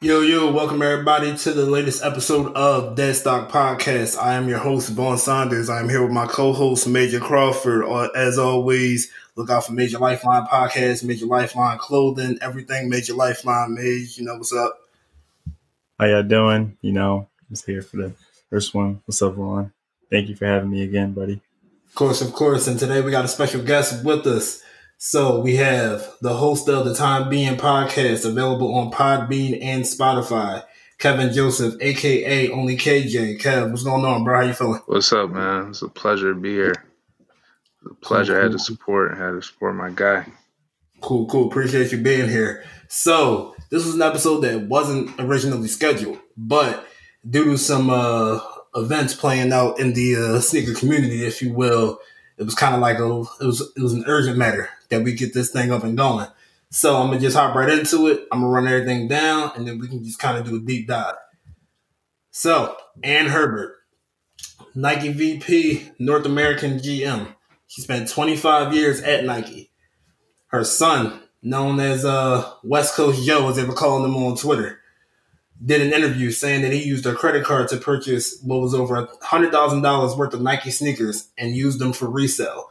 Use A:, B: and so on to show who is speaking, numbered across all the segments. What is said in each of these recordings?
A: Yo, yo, welcome everybody to the latest episode of Dead Stock Podcast. I am your host, Vaughn Saunders. I am here with my co-host, Major Crawford. Uh, As always, look out for Major Lifeline Podcast, Major Lifeline Clothing, everything Major Lifeline Mage. You know what's up?
B: How y'all doing? You know, I'm just here for the first one. What's up, Vaughn? Thank you for having me again, buddy.
A: Of course, of course. And today we got a special guest with us. So we have the host of the Time Being podcast available on Podbean and Spotify, Kevin Joseph, aka Only KJ. Kev, what's going on, bro? How you feeling?
C: What's up, man? It's a pleasure to be here. It's a pleasure. I had to support. I had to support my guy.
A: Cool, cool. Appreciate you being here. So this was an episode that wasn't originally scheduled, but due to some uh, events playing out in the uh, sneaker community, if you will, it was kind of like a it was it was an urgent matter that we get this thing up and going. So I'm gonna just hop right into it. I'm gonna run everything down, and then we can just kind of do a deep dive. So Ann Herbert, Nike VP, North American GM. She spent 25 years at Nike. Her son, known as uh, West Coast Joe, as they were calling him on Twitter, did an interview saying that he used a credit card to purchase what was over $100,000 worth of Nike sneakers and used them for resale.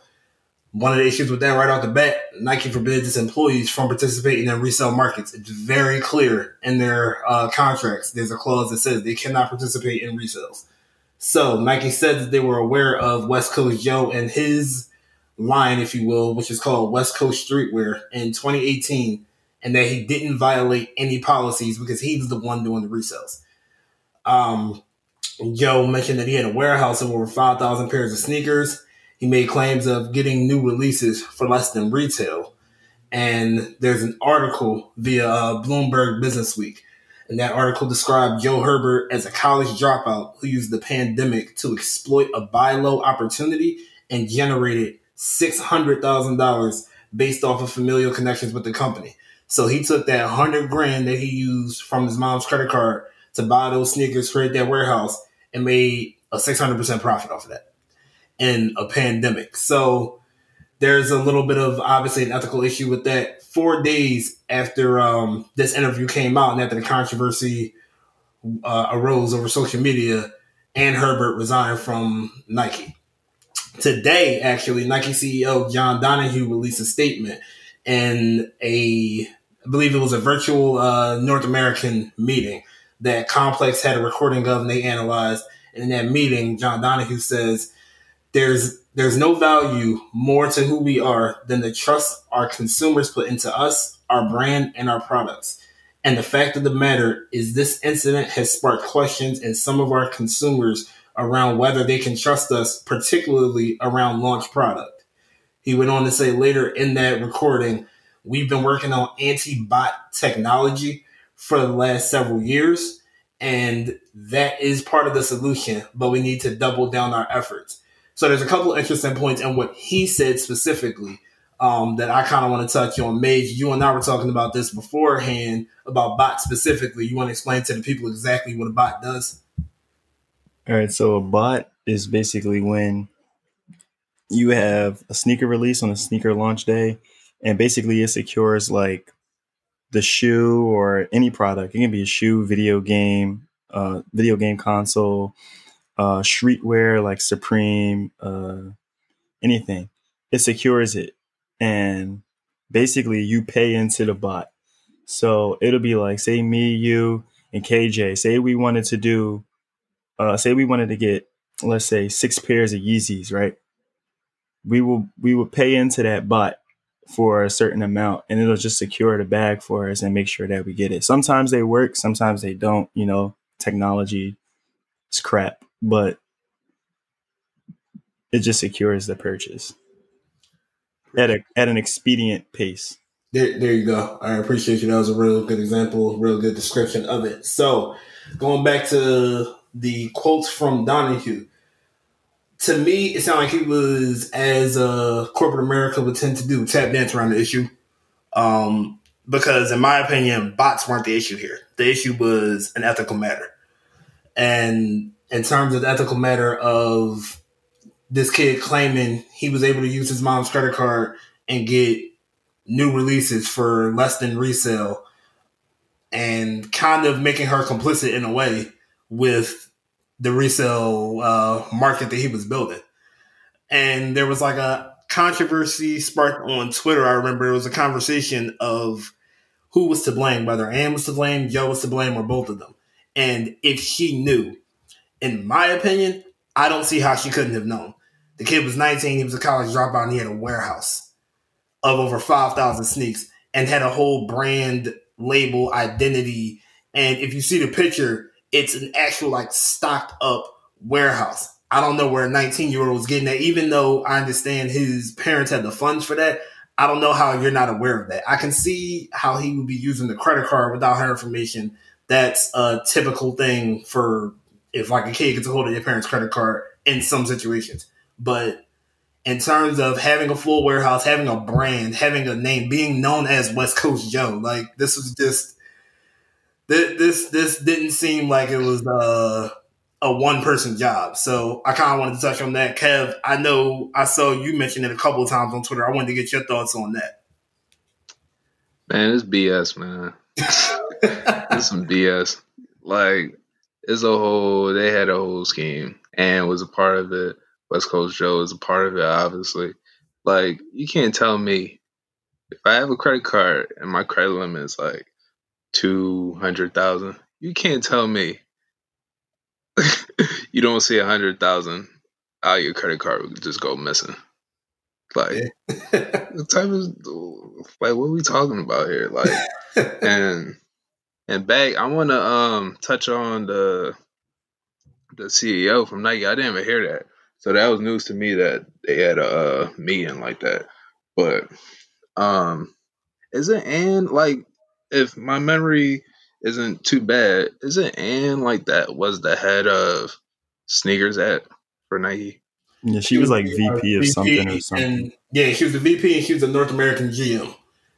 A: One of the issues with that right off the bat, Nike forbids its employees from participating in resale markets. It's very clear in their uh, contracts. There's a clause that says they cannot participate in resales. So Nike said that they were aware of West Coast Joe and his line, if you will, which is called West Coast Streetwear in 2018, and that he didn't violate any policies because he was the one doing the resales. Um, Joe mentioned that he had a warehouse of over 5,000 pairs of sneakers. He made claims of getting new releases for less than retail. And there's an article via uh, Bloomberg Business Week. And that article described Joe Herbert as a college dropout who used the pandemic to exploit a buy low opportunity and generated $600,000 based off of familial connections with the company. So he took that 100 grand that he used from his mom's credit card to buy those sneakers, create that warehouse, and made a 600% profit off of that in a pandemic. So there's a little bit of obviously an ethical issue with that. Four days after um, this interview came out and after the controversy uh, arose over social media, Ann Herbert resigned from Nike. Today, actually, Nike CEO John Donahoe released a statement in a, I believe it was a virtual uh, North American meeting that Complex had a recording of and they analyzed. And in that meeting, John Donahoe says, there's there's no value more to who we are than the trust our consumers put into us, our brand, and our products. And the fact of the matter is, this incident has sparked questions in some of our consumers around whether they can trust us, particularly around launch product. He went on to say later in that recording, we've been working on anti bot technology for the last several years, and that is part of the solution, but we need to double down our efforts. So there's a couple of interesting points in what he said specifically um, that I kind of want to touch on. Mage, you and I were talking about this beforehand about bot specifically. You want to explain to the people exactly what a bot does?
B: All right, so a bot is basically when you have a sneaker release on a sneaker launch day, and basically it secures like the shoe or any product. It can be a shoe, video game, uh, video game console, uh, streetwear like Supreme, uh, anything. It secures it, and basically you pay into the bot. So it'll be like, say me, you, and KJ. Say we wanted to do, uh, say we wanted to get, let's say, six pairs of Yeezys, right? We will we will pay into that bot for a certain amount, and it'll just secure the bag for us and make sure that we get it. Sometimes they work, sometimes they don't. You know, technology is crap but it just secures the purchase at a at an expedient pace.
A: There, there you go. I appreciate you. That was a real good example, real good description of it. So, going back to the quotes from Donahoe, to me, it sounded like he was, as uh, corporate America would tend to do, tap dance around the issue. Um, because, in my opinion, bots weren't the issue here. The issue was an ethical matter. And in terms of the ethical matter of this kid claiming he was able to use his mom's credit card and get new releases for less than resale. and kind of making her complicit in a way with the resale uh, market that he was building. And there was like a controversy sparked on Twitter. I remember it was a conversation of who was to blame, whether Ann was to blame, Joe was to blame, or both of them. And if she knew, in my opinion, I don't see how she couldn't have known. The kid was 19, he was a college dropout, and he had a warehouse of over 5,000 sneaks and had a whole brand label identity. And if you see the picture, it's an actual like stocked up warehouse. I don't know where a 19 year old was getting that, even though I understand his parents had the funds for that. I don't know how you're not aware of that. I can see how he would be using the credit card without her information. That's a typical thing for if like a kid gets a hold of your parents' credit card in some situations. But in terms of having a full warehouse, having a brand, having a name, being known as West Coast Joe. Like this was just this this didn't seem like it was uh, a one person job. So I kind of wanted to touch on that. Kev, I know I saw you mention it a couple of times on Twitter. I wanted to get your thoughts on that.
C: Man, it's BS, man. it's some BS. Like it's a whole. They had a whole scheme and was a part of it West Coast Joe is a part of it, obviously. Like, you can't tell me if I have a credit card and my credit limit is like two hundred thousand, you can't tell me you don't see a hundred thousand out your credit card would just go missing. Like, the type of like what are we talking about here? Like, and and back, I want to um touch on the the CEO from Nike. I didn't even hear that. So that was news to me that they had a uh, meeting like that. But um isn't Ann like if my memory isn't too bad, isn't Ann like that was the head of sneakers at for Nike?
B: Yeah, she was like VP of something or something.
A: And, yeah, she was the VP and she was the North American GM.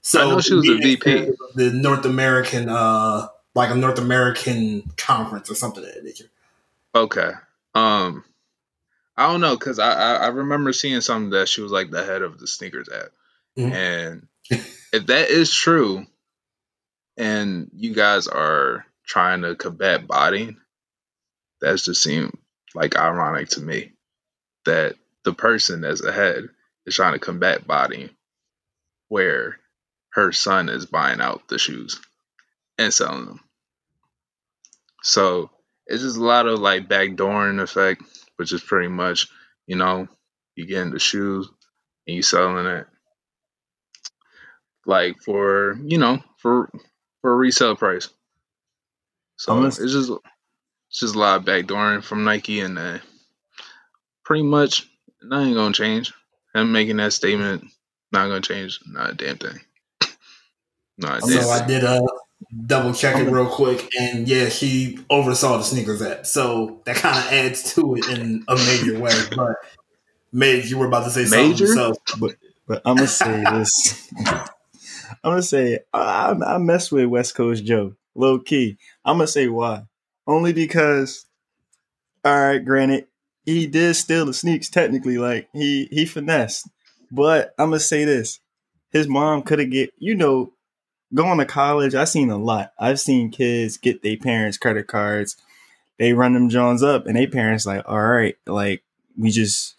A: So
C: I know she was a VP.
A: The North American uh like a North American conference or something of that nature.
C: Okay. Um I don't know because I, I, I remember seeing something that she was like the head of the sneakers app, mm-hmm. and if that is true, and you guys are trying to combat botting, that just seemed like ironic to me that the person that's ahead is trying to combat botting, where her son is buying out the shoes and selling them. So it's just a lot of like backdooring effect which is pretty much, you know, you getting the shoes and you selling it like for, you know, for for a resale price. So Almost. it's just it's just a lot of backdooring from Nike and uh, pretty much nothing gonna change. Him making that statement not gonna change not a damn thing.
A: Not a damn so. I did a double check it real quick, and yeah, she oversaw the sneakers app, so that kind of adds to it in a major way. But Midge, you were about to say major? something, so.
B: but but I'm gonna say this. I'm gonna say I, I mess with West Coast Joe low key. I'm gonna say why. Only because, all right, granted, he did steal the sneaks technically, like he he finessed. But I'm gonna say this: his mom could have get you know going to college, I've seen a lot. I've seen kids get their parents' credit cards. They run them Jones up, and their parents like, all right, like we just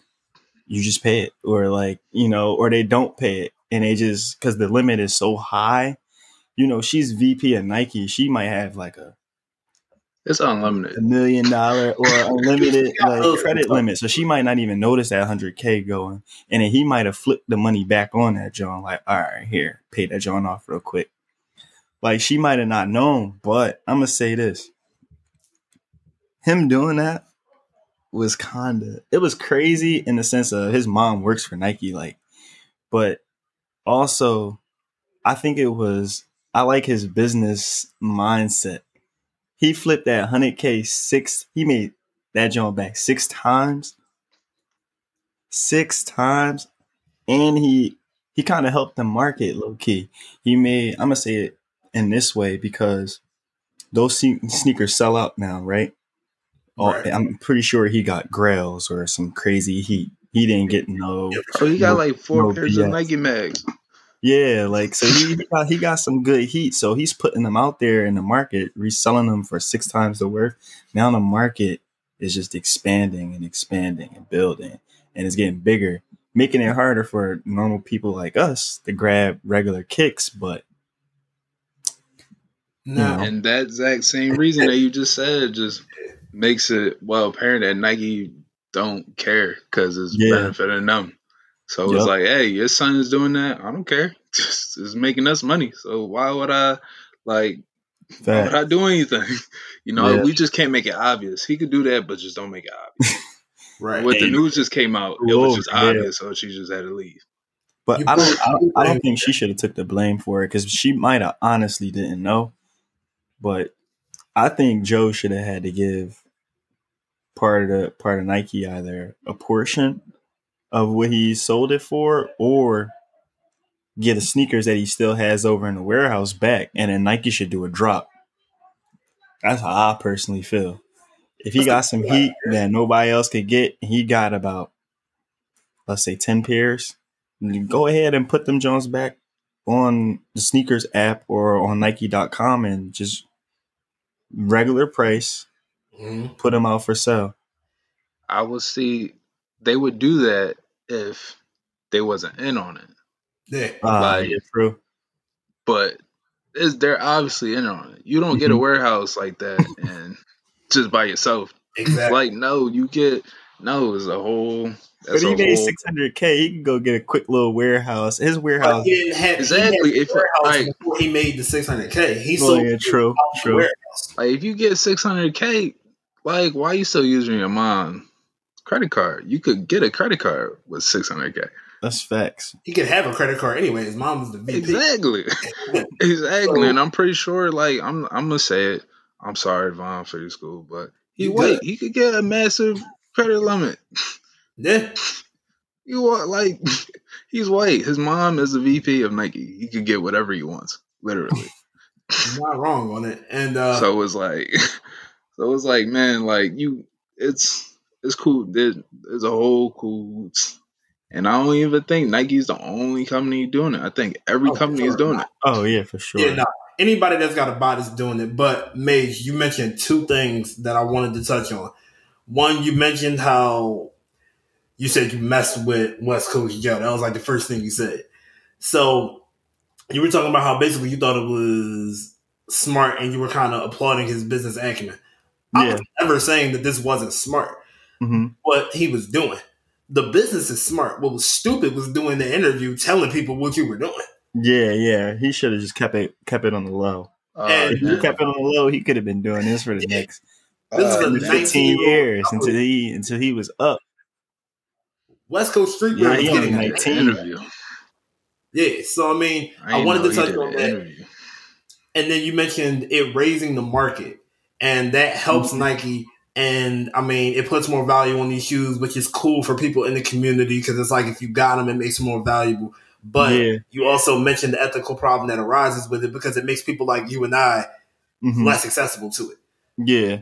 B: you just pay it, or like you know, or they don't pay it, and they just because the limit is so high. You know, she's VP at Nike. She might have like a
C: it's unlimited.
B: A million dollar or unlimited like credit limit. So she might not even notice that 100K going. And then he might have flipped the money back on that John, like, all right, here, pay that John off real quick. Like she might have not known, but I'm gonna say this: him doing that was kinda it was crazy in the sense of his mom works for Nike, like, but also I think it was I like his business mindset. He flipped that 100k six. He made that joint back six times, six times, and he he kind of helped the market low key. He made I'm gonna say it in this way because those sneakers sell out now, right? Oh, right. I'm pretty sure he got grails or some crazy heat. He didn't get no.
C: So he got no, like four no pairs BS. of Nike mags.
B: Yeah, like so he he got, he got some good heat, so he's putting them out there in the market, reselling them for six times the worth. Now the market is just expanding and expanding and building, and it's getting bigger, making it harder for normal people like us to grab regular kicks. But
A: No.
C: And that exact same reason that you just said just makes it well apparent that Nike don't care because it's
B: Yeah.
C: benefiting them. So
B: Yep.
C: it's like, hey, your son is doing that. I don't care. Just it's making us money. So why would I like why would I do anything? You know,
B: Yeah.
C: we just can't make it obvious. He could do that, but just don't make it obvious.
A: right.
C: With the news just came out, it
B: Whoa,
C: was just
B: yeah.
C: obvious, so she just had to leave.
B: but I don't, I don't, I don't think she should have took the blame for it because she might have honestly didn't know. But I think Joe should have had to give part of the part of Nike either a portion of what he sold it for, or get the sneakers that he still has over in the warehouse back, and then Nike should do a drop. That's how I personally feel. If he got some heat that nobody else could get, he got about let's say ten pairs. Go ahead and put them Jones back on the sneakers app or on Nike.com and just regular price
A: Mhm.
B: put them out for sale.
C: I would see they would do that if they wasn't in on it.
A: Yeah.
B: Ah,
C: Like-
B: yeah, true.
C: but is they're obviously in on it. You don't get a
B: Mhm.
C: warehouse like that and just by yourself.
A: Exactly.
C: Like no, you get no. It's a whole.
B: But he made six hundred k. He could go get a quick little warehouse. His warehouse.
A: he didn't have
C: Exactly,
A: He had
C: if-
A: a warehouse
C: like-
A: before he made the six hundred k. He
B: Oh
A: sold
B: yeah, true, true.
A: warehouse.
C: Like if you get six hundred k, like why are you still using your mom credit card? You could get a credit card with six hundred k.
B: That's facts.
A: He could have a credit card anyway. His mom was the VP.
C: Exactly, exactly.
A: So-
C: and I'm pretty sure. Like I'm, I'm gonna say it. I'm sorry, Vaughn, for your school, but he
A: wait.
C: He could get a massive credit limit.
A: Yeah.
C: You want like he's white. His mom is the VP of Nike. He could get whatever he wants, literally.
A: You're not wrong on it. And uh
C: so it was like, so it's like, man, like you, it's it's cool. There, there's a whole cool, and I don't even think Nike's the only company doing it. I think every
A: Oh,
C: company is doing it.
B: Oh yeah, for sure.
A: yeah, no. Anybody that's got a bot is doing it. But Mage, you mentioned two things that I wanted to touch on. One, you mentioned how you said you messed with West Coast Joe. That was like the first thing you said. So you were talking about how basically you thought it was smart and you were kind of applauding his business acumen. I
B: Yeah.
A: was never saying that this wasn't smart.
B: hmm
A: what he was doing. The business is smart. What was stupid was doing the interview telling people what you were doing.
B: Yeah, yeah. He should have just kept it kept it on the low.
C: Uh,
A: And
B: If he kept it on the low, he could have been doing this for the next
A: This is
C: Uh,
A: a
B: 15 years until he until he was up.
A: West Coast Street
B: Yeah,
A: was getting
B: made
A: that.
B: 19.
C: interview.
A: Yeah, so I mean, I,
C: didn't
A: wanted to touch on that.
C: interview.
A: And then you mentioned it raising the market, and that helps
B: Mm-hmm.
A: Nike. And I mean, it puts more value on these shoes, which is cool for people in the community because it's like if you got them, it makes them more valuable. But
B: yeah.
A: you also mentioned the ethical problem that arises with it because it makes people like you and I
B: Mhm.
A: less accessible to it.
B: Yeah.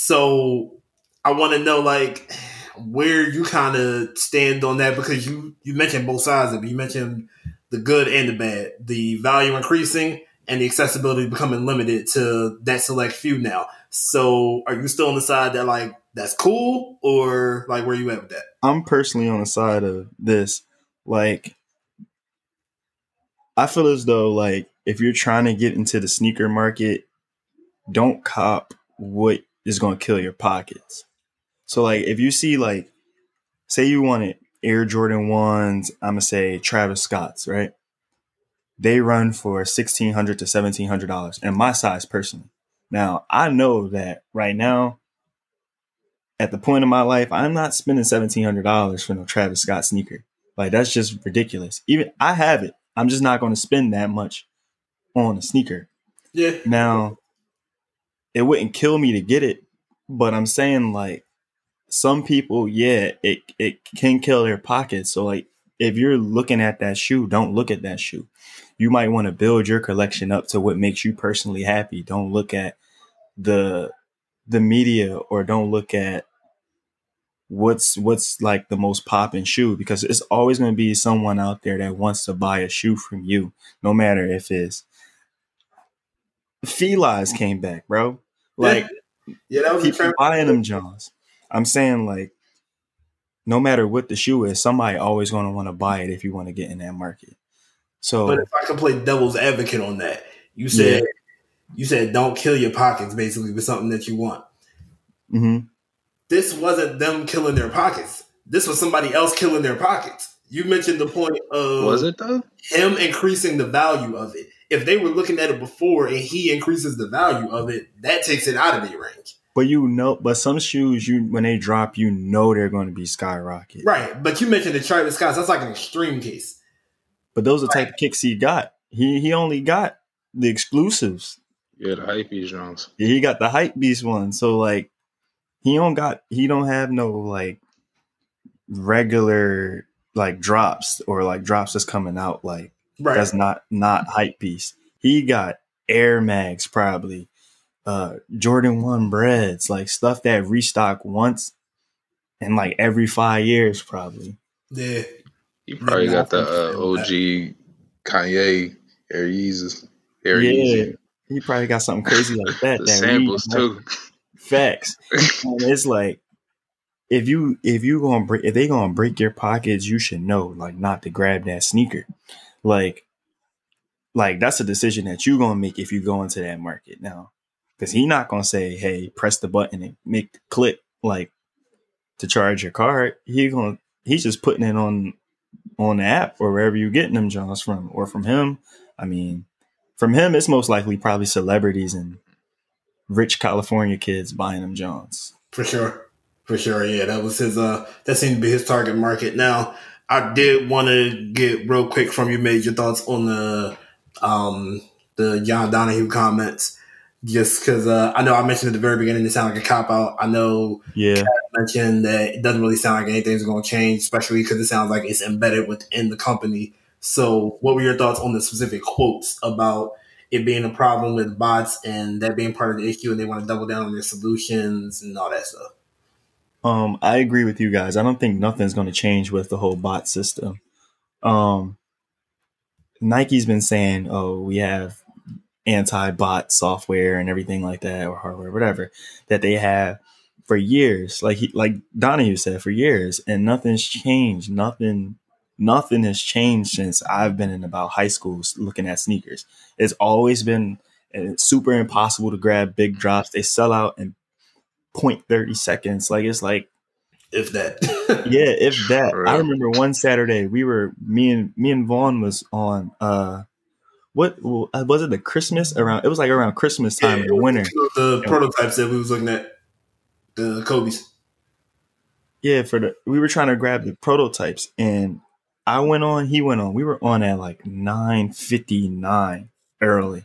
A: So I want to know like where you kind of stand on that because you you mentioned both sides of it. You mentioned the good and the bad, the value increasing and the accessibility becoming limited to that select few now. So are you still on the side that like that's cool or like where you at with that?
B: I'm personally on the side of this. Like, I feel as though, like, if you're trying to get into the sneaker market, don't cop what is going to kill your pockets. So, like, if you see, like, say you wanted Air Jordan 1s, I'm going to say Travis Scott's, right? They run for 1,600 to $1,700 and my size personally. Now, I know that right now, at the point of my life, I'm not spending seventeen hundred dollars for no Travis Scott sneaker. Like that's just ridiculous. Even I have it. I'm just not going to spend that much on a sneaker.
A: Yeah.
B: Now, it wouldn't kill me to get it, but I'm saying like some people, yeah, it it can kill their pockets. So like if you're looking at that shoe, don't look at that shoe. You might want to build your collection up to what makes you personally happy. Don't look at the the media or don't look at what's what's like the most popping shoe because it's always going to be someone out there that wants to buy a shoe from you, no matter if it's Feli's came back, bro. Like
A: Yeah, that was a
B: people
A: trend.
B: buying them Johns. I'm saying like no matter what the shoe is, somebody always going to want to buy it if you want to get in that market. So
A: But if I could play devil's advocate on that, you said you said don't kill your pockets basically with something that you want.
B: Mm-hmm.
A: This wasn't them killing their pockets. This was somebody else killing their pockets. You mentioned the point of
C: Was it though?
A: him increasing the value of it. If they were looking at it before and he increases the value of it, that takes it out of the range.
B: but you know, but some shoes you when they drop, you know they're going to be skyrocket.
A: Right. But you mentioned the Travis Scott. That's like an extreme case.
B: But those are the type of kicks he got. He he only got the exclusives.
C: Yeah, the hypebeast Jones.
B: He got the hype beast one. So like he don't got he don't have no like regular like drops or like drops that's coming out like
A: Right.
B: that's not not hype beast. He got Air Max probably, uh Jordan One breads, like stuff that restock once and like every five years probably.
A: yeah.
C: He probably
A: Yeah,
C: got the uh, OG Kanye Air Yeezys. Air
B: Yeah.
C: Yeezy.
B: He probably got something crazy like that.
C: The
B: that
C: samples
B: we-
C: too.
B: Facts. and it's like if you if you gonna break if they gonna break your pockets, you should know like not to grab that sneaker. Like like that's a decision that you're gonna make if you go into that market now. Cause he not gonna say, hey, press the button and make the click like to charge your card. He gonna he's just putting it on on the app or wherever you're getting them Johns from or from him. I mean, from him it's most likely probably celebrities and rich California kids buying them Johns.
A: For sure. For sure. Yeah. That was his uh that seemed to be his target market. Now, I did want to get real quick from you, made your thoughts on the um the John Donahoe comments. Just because uh, I know I mentioned at the very beginning it sounded like a cop out. I know
B: Yeah.
A: mentioned that it doesn't really sound like anything's going to change, especially because it sounds like it's embedded within the company. So, what were your thoughts on the specific quotes about it being a problem with bots and that being part of the issue, and they want to double down on their solutions and all that stuff?
B: Um, I agree with you guys. I don't think nothing's going to change with the whole bot system. Um, Nike's been saying, "Oh, we have anti-bot software and everything like that, or hardware, whatever that they have for years." Like he, like Donahoe said, for years, and nothing's changed. Nothing, nothing has changed since I've been in about high school looking at sneakers. It's always been super impossible to grab big drops. They sell out in 0.30 seconds. Like it's like
A: If that,
B: yeah, if that.
C: For
B: I remember one Saturday we were me and me and Vaughn was on uh what uh, was it the Christmas around it was like around Christmas time in the winter.
A: the prototypes that we was looking at, the Kobe's.
B: Yeah, for the we were trying to grab the prototypes and I went on, he went on. We were on at like 9:59 early.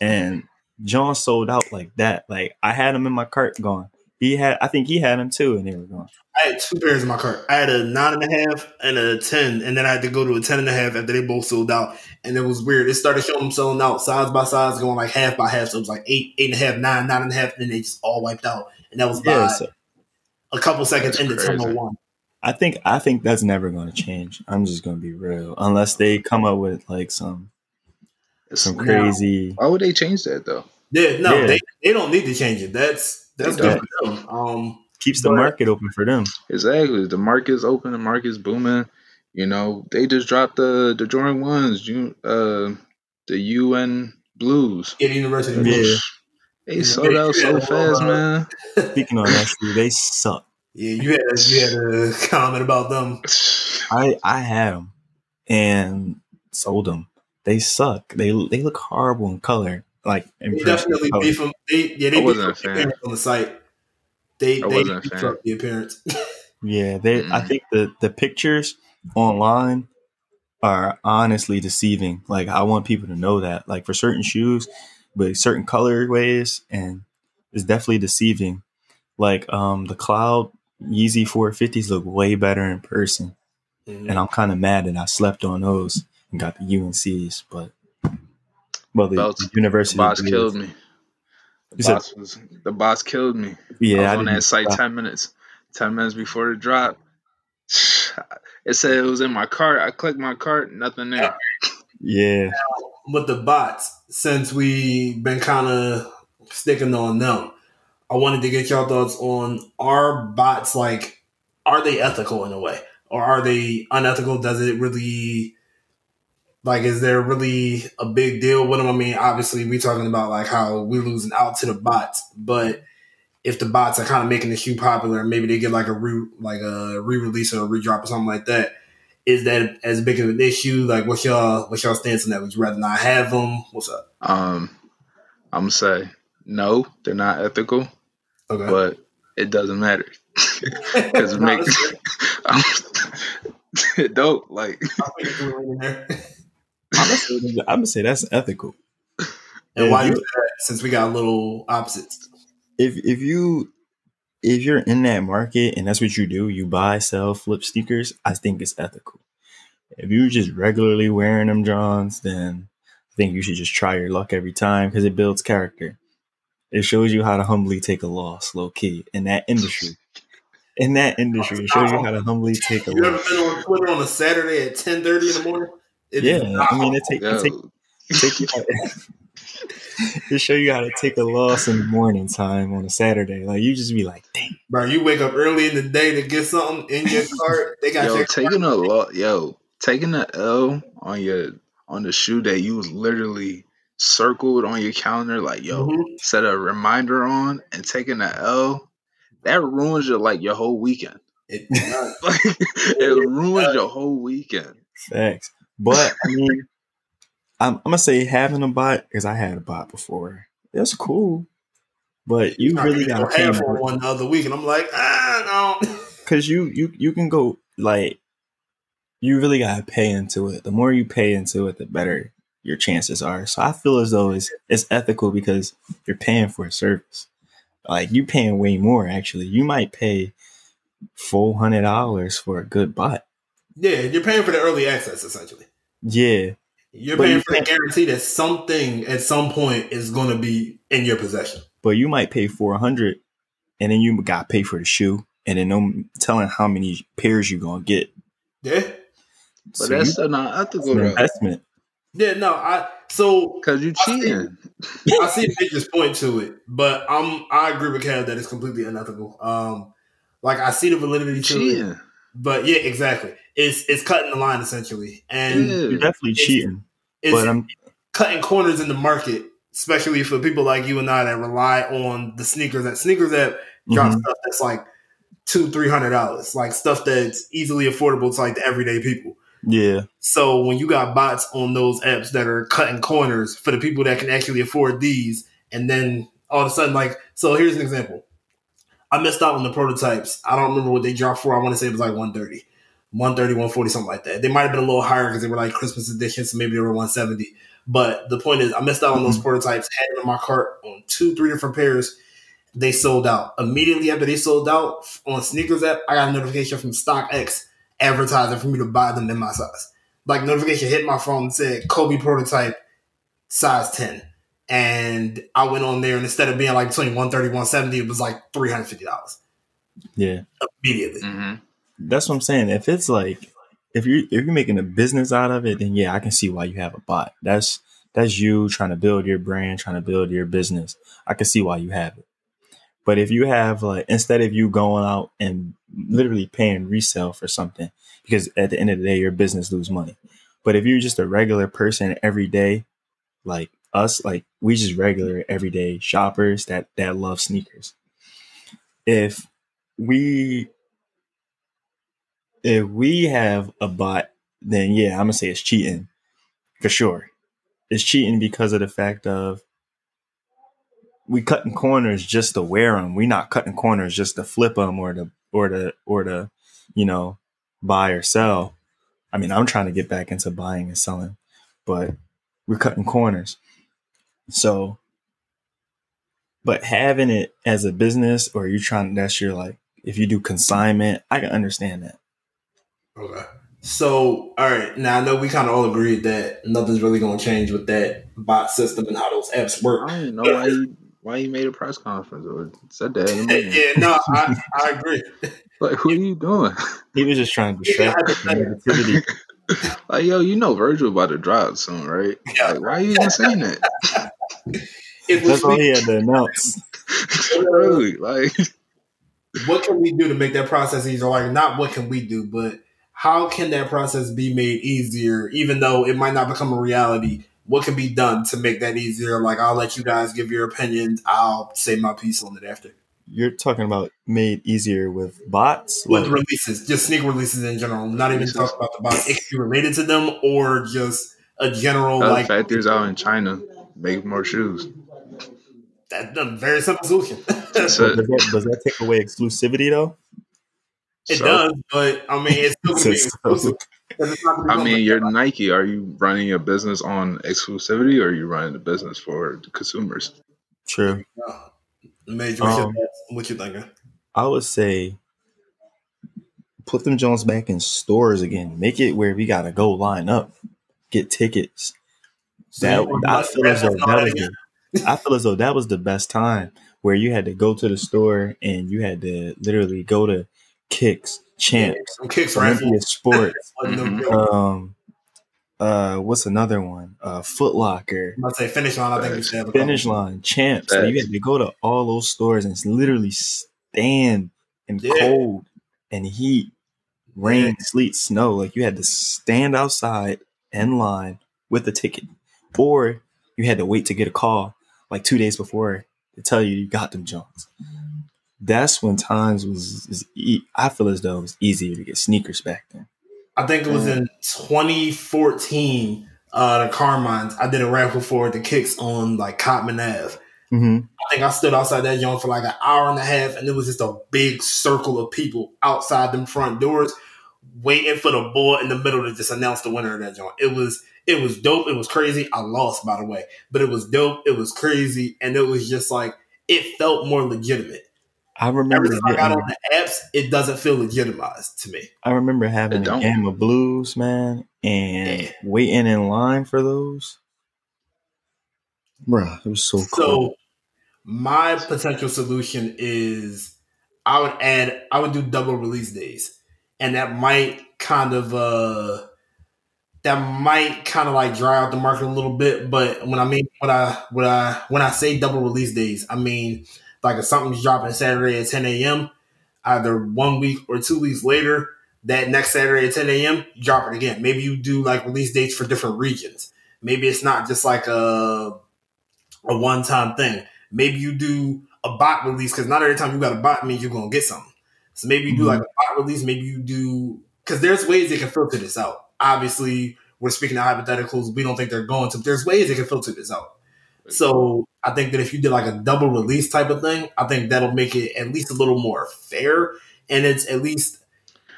B: And John sold out like that. Like I had him in my cart gone. He had I think he had them too and they were gone.
A: I had two pairs in my cart. I had a nine and a half and a ten, and then I had to go to a ten and a half after they both sold out. And it was weird. It started showing them selling out size by size, going like half by half. So it was like eight, eight and a half, nine, nine and a half, and then they just all wiped out. And that was by
B: Yeah, so
A: a couple seconds
C: That's
A: into
C: crazy.
A: ten oh one.
B: I think I think that's never going to change. I'm just going to be real, unless they come up with like some some
C: It's-
B: crazy.
C: Why would they change that though?
A: Yeah, no,
B: Yeah.
A: they, they don't need to change it. That's that's good for them. Um,
B: Keeps the
A: But-
B: market open for them.
C: Exactly. The market's open. The market's booming. You know, they just dropped the the Jordan ones. You uh, the UN Blues.
A: at University.
B: Yeah.
C: They
A: Yeah,
C: sold out so fast, man.
B: Speaking of that, they suck.
A: Yeah, you had you had a comment about them.
B: I I had them and sold them. They suck. They they look horrible in color. Like in
A: They definitely
B: color.
A: beef them. They yeah, they beef
C: wasn't
A: up
C: a
A: the appearance on the site. They
C: I
A: they
C: wasn't
A: beef up the appearance.
B: Yeah, they. I
C: Mm-mm.
B: think the the pictures online are honestly deceiving. Like I want people to know that. Like for certain shoes, but certain colorways, and it's definitely deceiving. Like um the Cloud Yeezy 450s look way better in person, and I'm kind of mad that I slept on those and got the UNCs, but well the,
C: Belts.
B: the University
C: boss
B: Blues.
C: killed me. The
B: You said-
C: boss was the boss killed me.
B: Yeah,
C: I was
B: I
C: on that site
B: stop.
C: ten minutes. ten minutes before the drop. It said it was in my cart. I clicked my cart, nothing there.
B: Yeah.
A: With the bots, since we been kind of sticking on them, I wanted to get y'all thoughts on are bots like are they ethical in a way or are they unethical? Does it really like is there really a big deal with them? I mean, obviously we talking about like how we're losing out to the bots, but if the bots are kind of making the shoe popular, maybe they get like a re like a re-release or a redrop or something like that. Is that as big of an issue? Like, what's y'all what's y'all stance on that? Would you rather not have them? What's up?
C: Um, I'm gonna say no, they're not ethical,
A: Okay,
C: but it doesn't matter because it
A: No,
C: makes
A: that's
C: it dope. Like
B: I'm gonna say, I'm gonna say that's ethical.
A: And
B: If
A: why
B: you-
A: you say that? Since we got a little opposites.
B: if if you if you're in that market and that's what you do, you buy, sell, flip sneakers, I think it's ethical. If you're just regularly wearing them Johns, then I think you should just try your luck every time because it builds character. It shows you how to humbly take a loss, low key, in that industry. In that industry, it shows you how to humbly take a
A: You ever been on Twitter on a Saturday at ten thirty in the morning? It is
B: Yeah, I mean, it take, it take take you to show you how to take a loss in the morning time on a Saturday. Like you just be like, dang.
A: bro. You wake up early in the day to get something in your cart. They got
C: yo,
A: your
C: taking a lot, yo, taking a L on your on the shoe that you was literally circled on your calendar, like yo,
A: Mhm.
C: set a reminder on and taking a L, that ruins your like your whole weekend.
A: It,
C: Like it ruins your whole weekend.
B: Facts. But I mean, I'm, I'm gonna say having a bot because I had a bot before. That's cool, but you really gotta pay
A: have
B: for
A: one the other week, and I'm like, ah, no.
B: because you you you can go like you really gotta pay into it. The more you pay into it, the better your chances are. So I feel as though it's it's ethical because you're paying for a service. Like you're paying way more actually. You might pay four hundred dollars for a good bot.
A: Yeah, you're paying for the early access essentially.
B: Yeah,
A: You're
B: But
A: paying
B: you
A: for the guarantee that something at some point is going to be in your possession.
B: but you might pay four hundred, and then you got to pay for the shoe, and then no telling how many pairs you're gonna get.
A: Yeah,
C: But
B: So
C: that's
B: you-
C: not
B: it's
C: ethical
B: an
C: though.
B: investment.
A: yeah. No, I so
C: Cause you
A: I see-
C: cheating.
A: I see Victor's point to it, but I'm I agree with Kev that it's completely unethical. Um, like I see the validity to it,
C: Cheating.
A: But yeah, exactly. It's it's cutting the line essentially, and
C: Yeah.
B: You're definitely
A: It's-
B: cheating,
A: it's
B: but I'm
A: cutting corners in the market, especially for people like you and I that rely on the sneakers that sneakers that drop
B: mhm.
A: stuff that's like two three hundred dollars, like stuff that's easily affordable to like the everyday people.
B: yeah,
A: So when you got bots on those apps that are cutting corners for the people that can actually afford these, and then all of a sudden, like, so here's an example. I missed out on the prototypes. I don't remember what they dropped for. I want to say it was like 130, 130, 140, something like that. They might have been a little higher because they were like Christmas edition, so maybe they were 170. But the point is, I missed out on those mm-hmm. prototypes, had them in my cart on two, three different pairs. They sold out. Immediately after they sold out on sneakers app, I got a notification from StockX advertising for me to buy them in my size. Like notification hit my phone and said Kobe prototype size 10. And I went on there and instead of being like between 130 170, it was like $350
B: yeah.
A: immediately.
C: hmm
B: That's what I'm saying. If it's like if you if you're making a business out of it, then yeah, I can see why you have a bot. That's that's you trying to build your brand, trying to build your business. I can see why you have it. But if you have like instead of you going out and literally paying resale for something, because at the end of the day, your business lose money. But if you're just a regular person every day, like us, like we just regular everyday shoppers that that love sneakers. If we if we have a bot, then yeah, I'm gonna say it's cheating for sure. It's cheating because of the fact of we cutting corners just to wear them. We not cutting corners just to flip them or to or to or to you know buy or sell. I mean, I'm trying to get back into buying and selling, but we're cutting corners. So, but having it as a business or you're trying that's your like if you do consignment, I can understand that.
A: Okay. So, all right. Now, I know we kind of all agreed that nothing's really going to change with that bot system and how those apps
C: I
A: work.
C: don't know why you why you made a press conference or said that? in the meeting?
A: yeah, no, I, I agree.
C: Like, what are you doing?
B: He was just trying to distract us from negativity.
C: like, yo, you know Virgil about to drop soon, right?
A: Yeah.
C: Like, why are you even saying that?
A: If
B: That's all
A: we,
B: he had to announce.
C: really? Like,
A: what can we do to make that process easier? Like, not what can we do, but how can that process be made easier, even though it might not become a reality? What can be done to make that easier? Like, I'll let you guys give your opinions. I'll say my piece on it after.
B: You're talking about made easier with bots?
A: With
B: Like,
A: releases, just sneak releases in general. Not even
C: Releases.
A: talking about the bots. It could be related to them or just a general
C: other
A: like
C: factories out in China make more shoes.
A: That's A very simple solution.
C: That's
B: does, that, does that take away exclusivity though?
A: It
C: So,
A: does, but I mean, it's still gonna be
B: So-
A: exclusive. 'cause it's not gonna
C: I mean,
A: something
C: you're Nike. Are you running your business on exclusivity, or are you running the business for the consumers?
B: True.
A: Major,
B: Um,
A: what you thinking?
B: I would say put them Jones back in stores again. Make it where we gotta go line up, get tickets. That I feel as though that was the, I feel as though that was the best time where you had to go to the store and you had to literally go to Kicks, Champs,
A: Some kicks right
B: Olympia Sports.
C: Mhm.
B: Um, uh, what's another one? Uh, Foot Locker,
A: I'll say finish line. I think we should
B: Finish. Line, Champs. So you had to go to all those stores and literally stand in
A: Yeah.
B: cold and heat, rain,
A: Yeah.
B: sleet, snow. Like you had to stand outside in line with a ticket, or you had to wait to get a call like two days before to tell you you got them Jones. That's when times was, is e- I feel as though it was easier to get sneakers back then.
A: I think it was in 2014. Uh, the Carmines. I did a raffle for the kicks on like Cottman Ave.
B: Mm-hmm.
A: I think I stood outside that joint for like an hour and a half, and it was just a big circle of people outside them front doors, waiting for the boy in the middle to just announce the winner of that joint. It was it was dope. It was crazy. I lost by the way, but it was dope. It was crazy, and it was just like it felt more legitimate.
B: I remember
A: Every I got on the apps, it doesn't feel legitimized to me.
B: I remember having
C: It
B: a game of blues, man, and
A: Yeah.
B: waiting in line for those. Bruh, it was so cool.
A: So my potential solution is I would add I would do double release days. And that might kind of uh that might kind of like dry out the market a little bit, but when I mean when I when I when I say double release days, I mean like if something's dropping Saturday at 10 a.m., either one week or two weeks later, that next Saturday at 10 a.m., you drop it again. Maybe you do like release dates for different regions. Maybe it's not just like a a one time thing. Maybe you do a bot release because not every time you got a bot means you're gonna get something. So maybe you do
B: Mhm.
A: like a bot release. Maybe you do because there's ways they can filter this out. Obviously, we're speaking of hypotheticals. We don't think they're going to. But there's ways they can filter this out. So I think that if you did like a double release type of thing, I think that'll make it at least a little more fair, and it's at least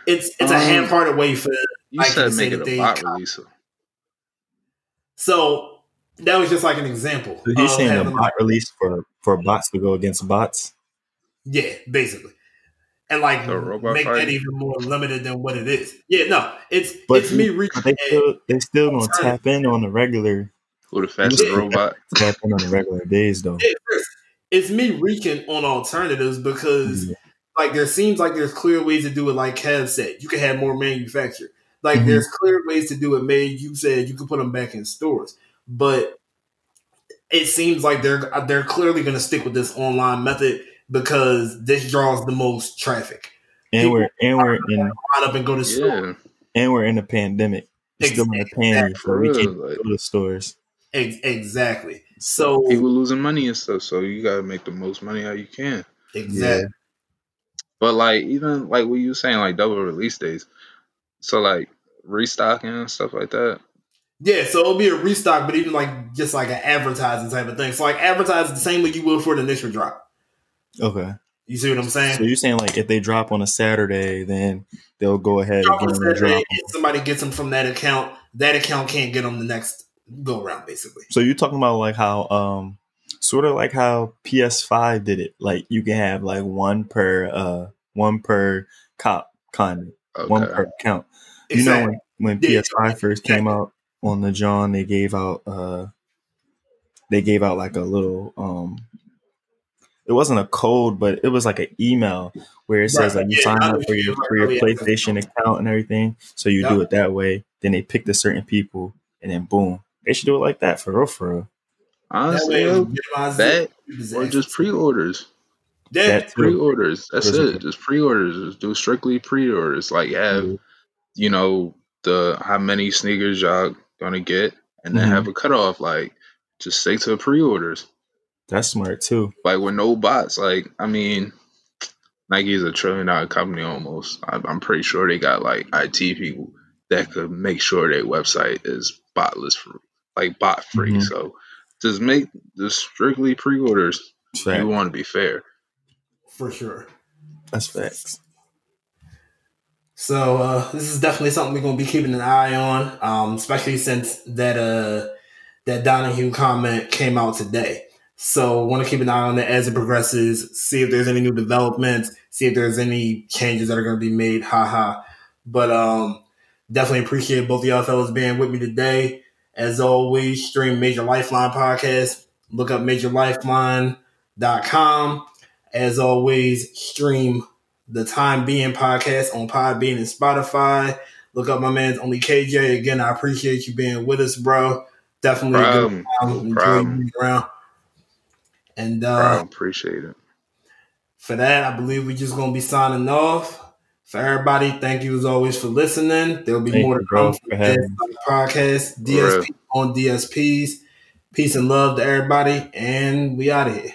A: it's it's a
C: um, hand
A: half-hearted way for.
C: You
A: Nike
C: said
A: to
C: make it a
A: they
C: bot release.
A: So that was just like an example.
B: So he's
A: of
B: saying a bot release for for bots to go against bots.
A: Yeah, basically. And like
C: The robot
A: make
C: fight?
A: that even more limited than what it is. Yeah, no, it's
B: But
A: it's me reaching.
B: They still they still gonna
A: Alternative.
B: tap in on the regular
C: Who the fastest
A: Yeah.
C: robot?
B: tap in on the regular days though.
A: Yeah, Chris, it's me reaching on alternatives because
B: Yeah.
A: like there seems like there's clear ways to do it. Like Kev said, you can have more manufactured. Like
B: Mhm.
A: there's clear ways to do it. Mage you said you could put them back in stores, but it seems like they're they're clearly going to stick with this online method because this draws the most traffic.
B: And we're and we're in
A: Line up and go to store.
C: Yeah,
B: and we're in a pandemic. We're still in a pandemic, so we can't
C: Really?
B: go to the stores.
A: Ex- exactly. So
C: people losing money and stuff. So you gotta make the most money how you can.
A: exactly.
C: But like even like what you were saying, like double release days. So like restocking and stuff like that.
A: Yeah, so it'll be a restock, but even like just like an advertising type of thing. So like advertise the same way you would for the initial drop.
B: Okay.
A: You see what I'm saying?
B: So you're saying like if they drop on a Saturday, then they'll go ahead
A: drop
B: and
A: on
B: them a
A: Saturday,
B: drop.
A: and somebody gets them from that account. That account can't get them the next go around, basically.
B: So you're talking about like how um sort of like how PS5 did it. Like you can have like one per uh one per cop kind of one per account. You know when, when
A: Yeah,
B: PS5 first came out on the John, they gave out uh they gave out like a little um it wasn't a code, but it was like an email where it says
A: Right,
B: like you
A: yeah,
B: sign up for your for your. PlayStation account and everything. So you do it that way. Then they pick the certain people, and then boom, they should do it like that for real, for real.
A: That
C: Honestly,
A: way, it
C: that or just pre-orders.
A: Yeah,
B: That.
C: Pre-orders. That's
B: There's
C: it. Just pre-orders. Just do strictly pre-orders. Like have
B: Mhm.
C: you know the how many sneakers y'all gonna get, and then
B: Mhm.
C: have a cutoff. Like just stick to pre-orders.
B: That's smart too.
C: Like with no bots. Like I mean, Nike's a trillion dollar company almost. I, I'm pretty sure they got like IT people that could make sure their website is botless, for, like bot free.
B: Mhm.
C: So just make just strictly pre-orders.
B: Fact.
C: You want to be fair.
A: for sure.
B: That's facts.
A: So uh, this is definitely something we're gonna be keeping an eye on, um, especially since that uh, that Donahoe comment came out today. So want to keep an eye on it as it progresses. See if there's any new developments. See if there's any changes that are going to be made. Haha. But um, definitely appreciate both of y'all fellas being with me today. As always, stream Major Lifeline podcast. Look up MajorLifeline.com. As always, stream the Time Being podcast on Podbean and Spotify. Look up my man's Only KJ. Again, I appreciate you being with us, bro. Definitely a good
C: Problem.
A: time. Enjoy
C: problem.
A: around. And uh,
C: Problem. Appreciate it.
A: for that, I believe we're just gonna be signing off. For everybody, thank you as always for listening. There'll be
B: Thank
A: more to come
B: for
A: from this podcast. DSP on DSPs. Peace and love to everybody, and we out of here.